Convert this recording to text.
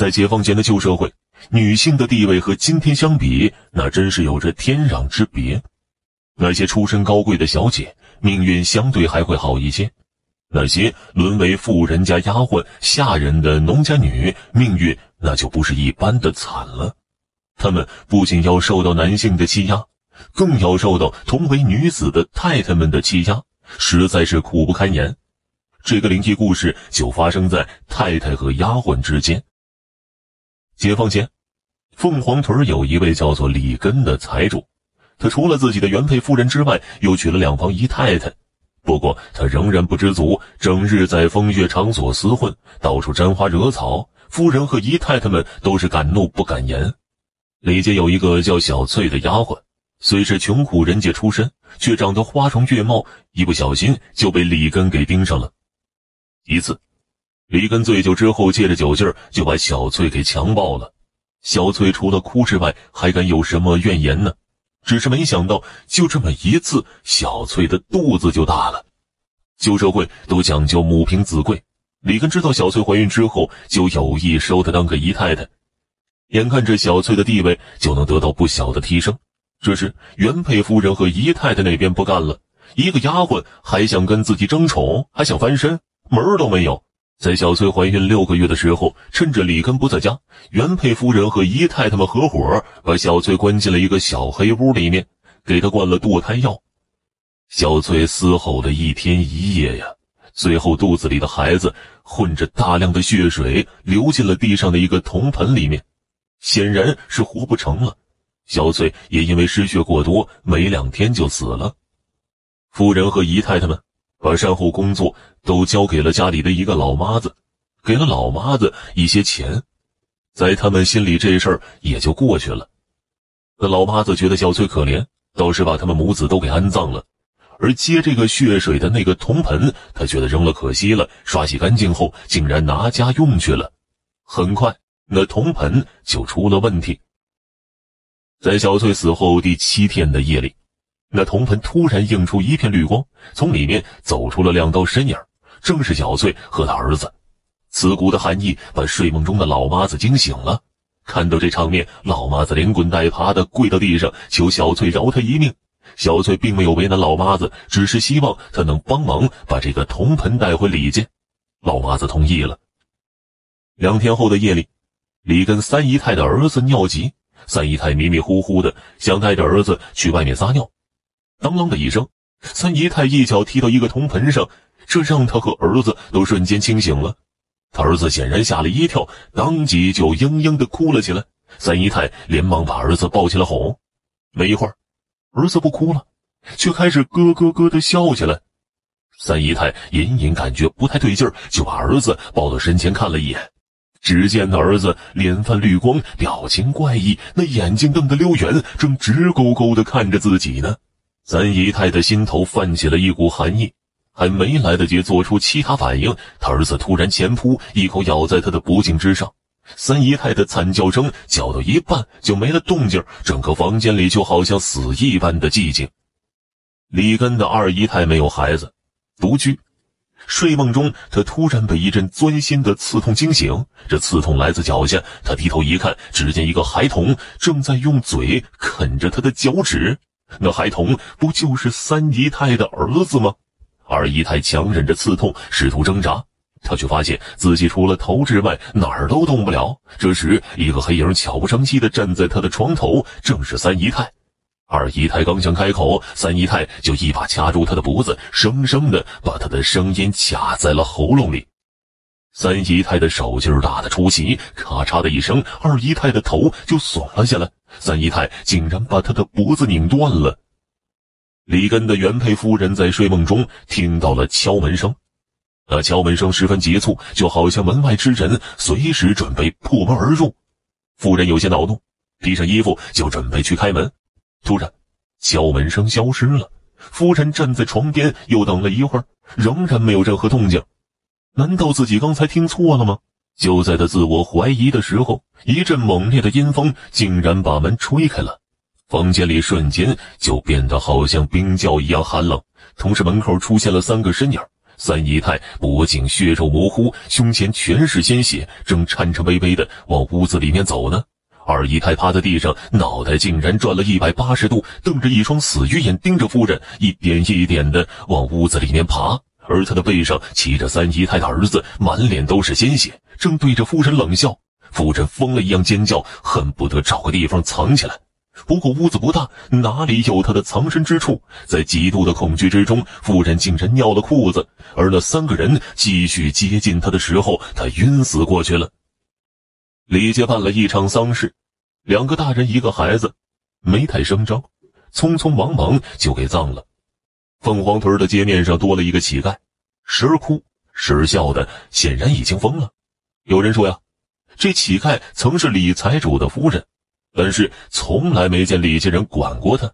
在解放前的旧社会，女性的地位和今天相比，那真是有着天壤之别。那些出身高贵的小姐，命运相对还会好一些；那些沦为富人家丫鬟、下人的农家女，命运那就不是一般的惨了。她们不仅要受到男性的欺压，更要受到同为女子的太太们的欺压，实在是苦不堪言。这个灵异故事就发生在太太和丫鬟之间。解放前，凤凰屯有一位叫做李根的财主，他除了自己的原配夫人之外，又娶了两房姨太太。不过他仍然不知足，整日在风月场所厮混，到处沾花惹草。夫人和姨太太们都是敢怒不敢言。李家有一个叫小翠的丫鬟，虽是穷苦人家出身，却长得花容月貌，一不小心就被李根给盯上了。一次。李根醉酒之后，借着酒劲儿就把小翠给强暴了。小翠除了哭之外，还敢有什么怨言呢？只是没想到，就这么一次，小翠的肚子就大了。旧社会都讲究母凭子贵，李根知道小翠怀孕之后，就有意收她当个姨太太。眼看着小翠的地位就能得到不小的提升，这时原配夫人和姨太太那边不干了，一个丫鬟还想跟自己争宠，还想翻身，门儿都没有。在小翠怀孕六个月的时候，趁着李根不在家，原配夫人和姨太太们合伙把小翠关进了一个小黑屋里面，给她灌了堕胎药。小翠嘶吼了一天一夜呀，最后肚子里的孩子混着大量的血水流进了地上的一个铜盆里面，显然是活不成了。小翠也因为失血过多，没两天就死了。夫人和姨太太们。把善后工作都交给了家里的一个老妈子，给了老妈子一些钱，在他们心里这事儿也就过去了。那老妈子觉得小翠可怜，倒是把他们母子都给安葬了。而接这个血水的那个铜盆，他觉得扔了可惜了，刷洗干净后竟然拿家用去了。很快，那铜盆就出了问题。在小翠死后第七天的夜里。那铜盆突然映出一片绿光，从里面走出了两道身影，正是小翠和他儿子。刺骨的寒意把睡梦中的老妈子惊醒了。看到这场面，老妈子连滚带爬的跪到地上，求小翠饶他一命。小翠并没有为难老妈子，只是希望他能帮忙把这个铜盆带回李家。老妈子同意了。两天后的夜里，李跟三姨太的儿子尿急，三姨太迷迷糊糊的想带着儿子去外面撒尿。当啷的一声，三姨太一脚踢到一个铜盆上，这让他和儿子都瞬间清醒了。他儿子显然吓了一跳，当即就嘤嘤的哭了起来。三姨太连忙把儿子抱起来哄。没一会儿，儿子不哭了，却开始咯咯咯的笑起来。三姨太隐隐感觉不太对劲儿，就把儿子抱到身前看了一眼。只见那儿子脸泛绿光，表情怪异，那眼睛瞪得溜圆，正直勾勾的看着自己呢。三姨太的心头泛起了一股寒意，还没来得及做出其他反应，他儿子突然前扑，一口咬在他的脖颈之上。三姨太的惨叫声叫到一半就没了动静，整个房间里就好像死一般的寂静。李根的二姨太没有孩子，独居，睡梦中他突然被一阵钻心的刺痛惊醒，这刺痛来自脚下，他低头一看，只见一个孩童正在用嘴啃着他的脚趾。那孩童不就是三姨太的儿子吗？二姨太强忍着刺痛，试图挣扎，她却发现自己除了头之外哪儿都动不了。这时，一个黑影悄不声息地站在她的床头，正是三姨太。二姨太刚想开口，三姨太就一把掐住她的脖子，生生地把她的声音卡在了喉咙里。三姨太的手劲儿大的出奇，咔嚓的一声，二姨太的头就耸了下来。三姨太竟然把她的脖子拧断了。李根的原配夫人在睡梦中听到了敲门声，那敲门声十分急促，就好像门外之人随时准备破门而入。夫人有些恼怒，披上衣服就准备去开门。突然，敲门声消失了。夫人站在床边，又等了一会儿，仍然没有任何动静。难道自己刚才听错了吗？就在他自我怀疑的时候，一阵猛烈的阴风竟然把门吹开了，房间里瞬间就变得好像冰窖一样寒冷。同时，门口出现了三个身影，三姨太脖颈血肉模糊，胸前全是鲜血，正颤颤巍巍的往屋子里面走呢。二姨太趴在地上，脑袋竟然转了一百八十度，瞪着一双死鱼眼盯着夫人，一点一点的往屋子里面爬。而他的背上骑着三姨太的儿子，满脸都是鲜血，正对着夫人冷笑。夫人疯了一样尖叫，恨不得找个地方藏起来。不过屋子不大，哪里有他的藏身之处？在极度的恐惧之中，夫人竟然尿了裤子。而那三个人继续接近他的时候，他晕死过去了。李家办了一场丧事，两个大人一个孩子，没太声张，匆匆忙忙就给葬了。凤凰屯的街面上多了一个乞丐，时而哭，时而笑的，显然已经疯了。有人说呀，这乞丐曾是李财主的夫人。但是从来没见李家人管过他。